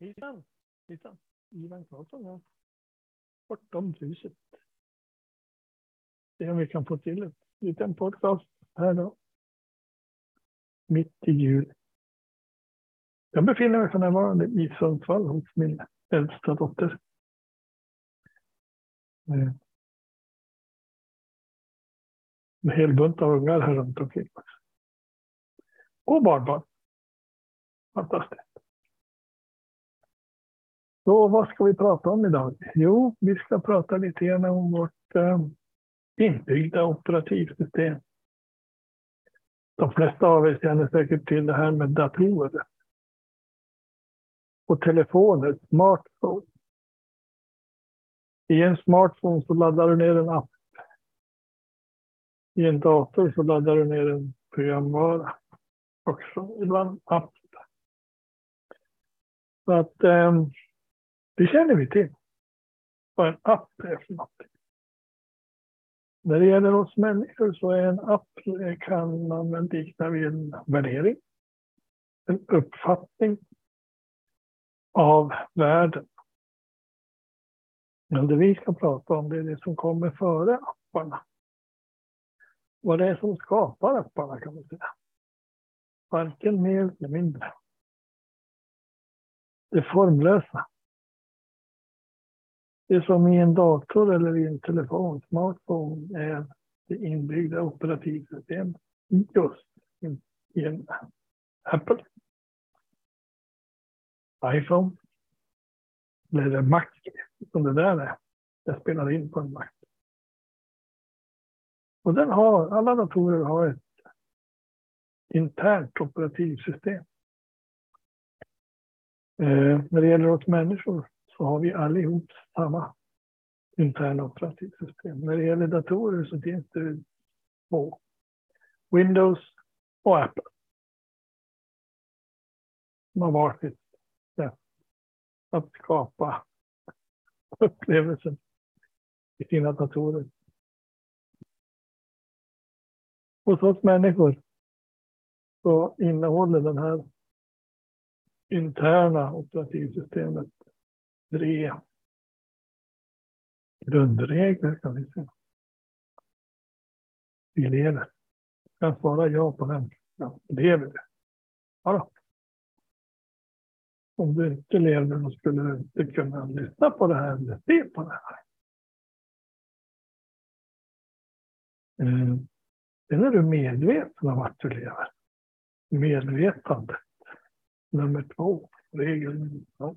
Hejsan, hejsan. Ivan Karlsson här. Bortom huset. Se om vi kan få till det liten podcast här då. Mitt i jul. Jag befinner mig för närvarande i Sundsvall hos min äldsta dotter. Eh. En hel bunt av ungar här runt omkring. Och barnbarn. Fantastiskt. Så vad ska vi prata om idag? Jo, vi ska prata lite grann om vårt eh, inbyggda operativsystem. De flesta av er känner säkert till det här med datorer. Och telefoner, smartphones. I en smartphone så laddar du ner en app. I en dator så laddar du ner en programvara. Också ibland app. Så att eh, det känner vi till. Vad en app är för någonting. När det gäller oss människor så är en app kan man likna vid en värdering. En uppfattning av världen. Men det vi ska prata om det är det som kommer före apparna. Vad det är som skapar apparna kan man säga. Varken mer eller mindre. Det formlösa. Det som i en dator eller i en telefon, smartphone, är det inbyggda operativsystemet just i en Apple. iPhone. Eller Mac, som det där är. Det spelar in på en Mac. Och den har, alla datorer har ett internt operativsystem. Eh, när det gäller oss människor så har vi allihop samma interna operativsystem. När det gäller datorer så finns det två. Windows och Apple. De har varsitt sätt att skapa upplevelsen i sina datorer. Hos oss människor så innehåller den här interna operativsystemet tre grundregler kan vi säga. Vi lever. Jag kan svara ja på den. Ja, lever du? Ja då. Om du inte lever då skulle du inte kunna lyssna på det här eller se på det här. Eh, sen är du medveten om att du lever. Medvetandet. Nummer två. Regel nummer två.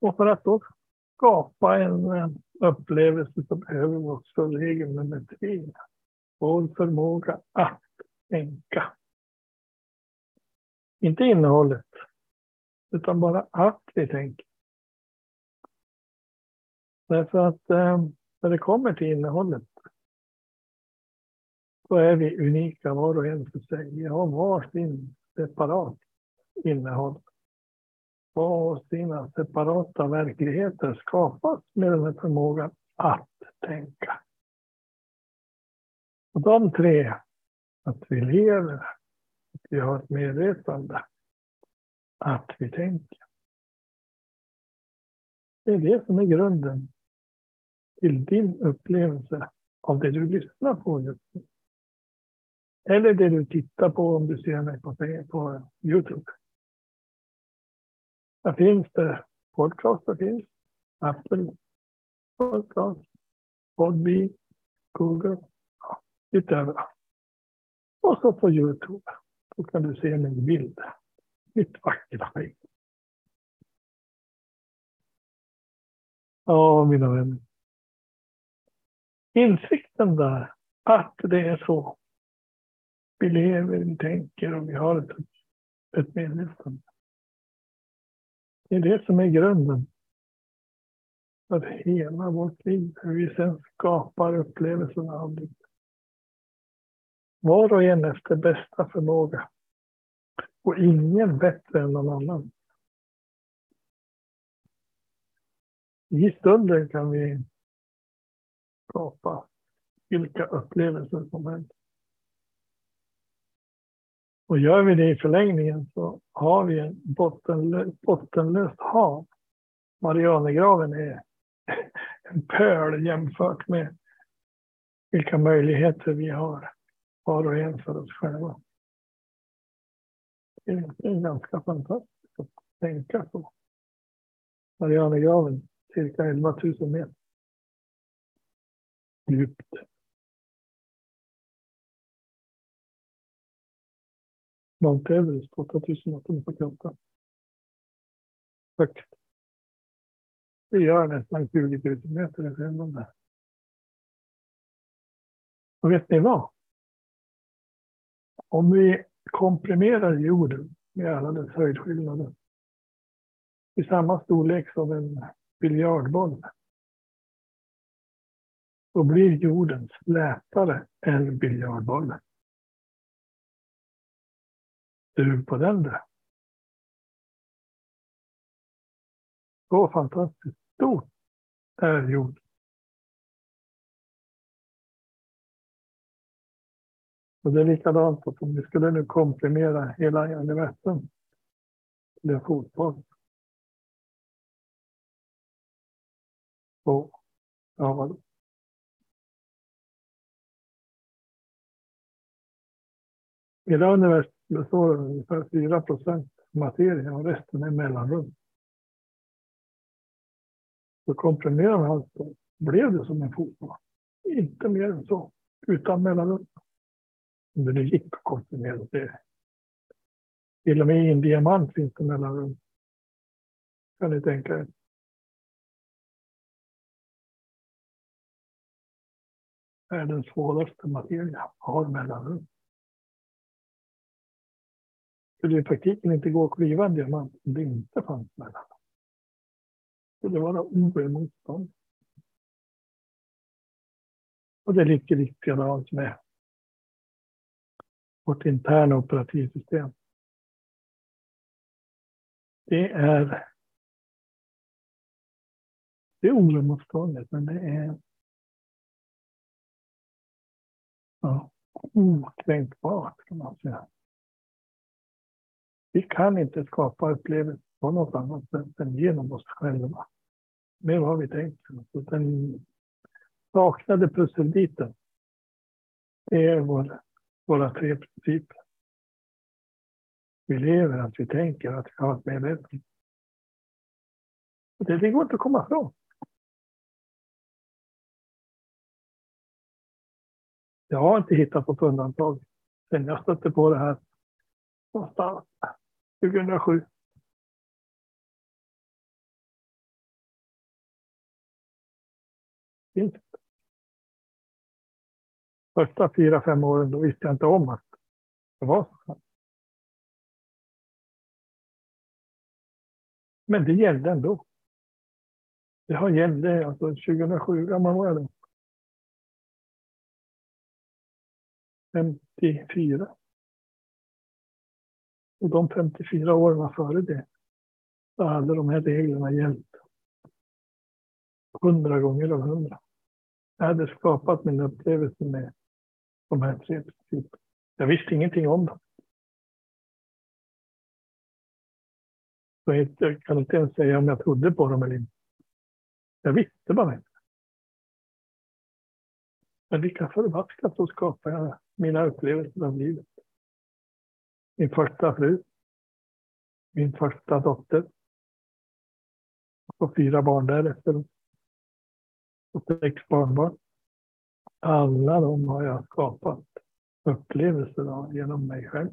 Och för att då skapa en upplevelse så behöver vi också regel nummer tre. Vår förmåga att tänka. Inte innehållet, utan bara att vi tänker. Därför att eh, när det kommer till innehållet så är vi unika var och en för sig. Vi har var sin separat innehåll och sina separata verkligheter skapas med den här förmågan att tänka. Och de tre, att vi lever, att vi har ett medvetande, att vi tänker. Det är det som är grunden till din upplevelse av det du lyssnar på just nu. Eller det du tittar på om du ser mig på, på Youtube. Där finns det podcast, finns Apple podcast, Podbean, Google, ja, lite överallt. Och så på Youtube. Då kan du se min bild. Mitt vackra skägg. Ja, mina vänner. Insikten där att det är så. Vi lever, vi tänker och vi har ett, ett medvetande. Det är det som är grunden för hela vårt liv. Hur vi sen skapar upplevelsen av det. Var och en efter bästa förmåga. Och ingen bättre än någon annan. I stunden kan vi skapa vilka upplevelser som helst. Och gör vi det i förlängningen så har vi en bottenlö bottenlöst hav. Marianergraven är en pöl jämfört med vilka möjligheter vi har var och en för oss själva. Det är ganska fantastiskt att tänka på. Marianergraven, cirka 11 000 meter. Djupt. Mount Everest 8848. Högt. Det gör nästan 20 000 meter i skillnad. Och vet ni vad? Om vi komprimerar jorden med alla dess höjdskillnader i samma storlek som en biljardboll då blir jorden slätare än biljardbollen. Du på den där. Så fantastiskt stort är jorden. Och det är likadant om vi skulle nu komprimera hela universum till en fotboll. Så, ja, vadå? Hela universum består av ungefär 4 procent materia och resten är mellanrum. Så komprimerar man allt så blev det som en fotboll. Inte mer än så, utan mellanrum. Om det nu gick att komprimera det. Till och med i en diamant finns det mellanrum. Kan ni tänka er. Världens svåraste materia har mellanrum skulle i praktiken inte gå att klyva en diamant om det inte fanns mellan. Det skulle vara oemotståndligt. Och det ligger likadant med vårt interna operativsystem. Det är det är oemotståndligt, men det är ja, okränkbart kan man säga. Vi kan inte skapa upplevelser på något annat sätt än genom oss själva. Mer vad vi tänkt. Så den saknade pusselbiten Det är vår, våra tre principer. Vi lever, att vi tänker, att vi har ett medvetande. Det, det går inte att komma ifrån. Jag har inte hittat något undantag sen jag stötte på det här någonstans 2007. Första fyra, fem åren då visste jag inte om att det var så. Men det gällde ändå. Det har gällde, alltså 2007 gammal var jag då. 54. Och de 54 åren före det, då hade de här reglerna gällt. Hundra gånger av hundra. Jag hade skapat min upplevelse med de här tre principerna. Jag visste ingenting om dem. Så jag kan inte ens säga om jag trodde på dem eller inte. Jag visste bara inte. Men lika förbaskat så skapade jag mina upplevelser av livet min första fru, min första dotter och fyra barn därefter. Och sex barnbarn. Alla de har jag skapat upplevelser av genom mig själv.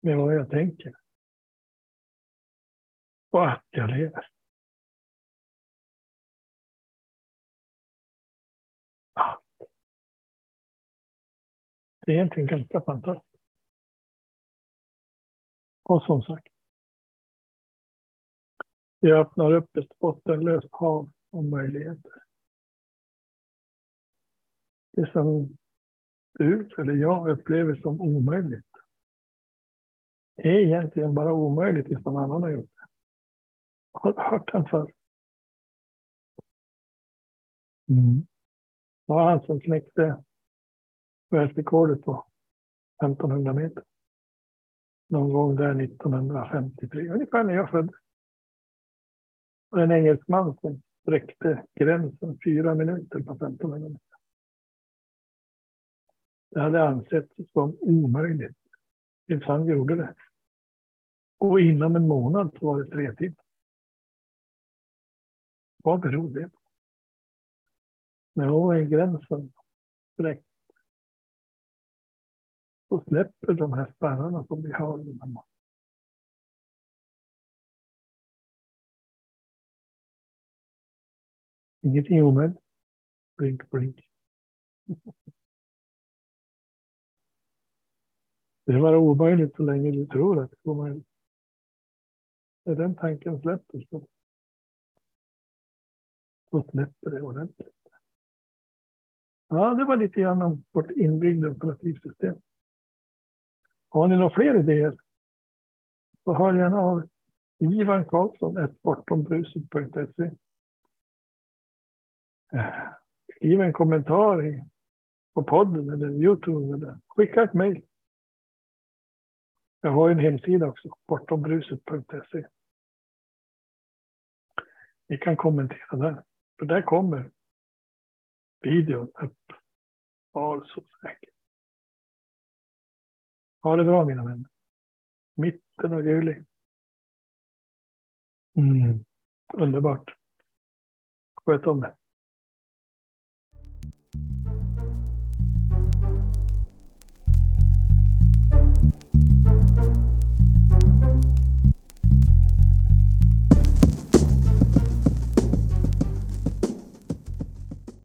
Med vad jag tänker. Och att jag lever. Det är egentligen ganska fantastiskt. Och som sagt, det öppnar upp ett bottenlöst hav av möjligheter. Det som du eller jag upplever som omöjligt är egentligen bara omöjligt tills någon annan har gjort det. Har du hört den förr? Mm. Det var han som knäckte världsrekordet på 1500 meter. Någon gång där 1953, ungefär när jag föddes. Och en engelsman som sträckte gränsen fyra minuter på 15 minuter. Det hade ansetts som omöjligt tills han gjorde det. Och inom en månad så var det tre timmar. Vad beror det på? När gränsen sträckt och släpper de här spärrarna som vi har. Ingenting omöjligt. Blink, blink. Det är bara omöjligt så länge du tror att det är omöjligt. När den tanken släpper så, så släpper det ordentligt. Ja, det var lite grann om vårt inbyggda operativsystem. Har ni några fler idéer? Så hör gärna av Ivan Karlsson, ett bortombruset.se. Eh, skriv en kommentar på podden eller Youtube. Eller skicka ett mejl. Jag har en hemsida också, bortombruset.se. Ni kan kommentera där, för där kommer videon upp. Var så säker. Ha det bra mina vänner. Mitten av juli. Mm. Underbart. Sköt om det.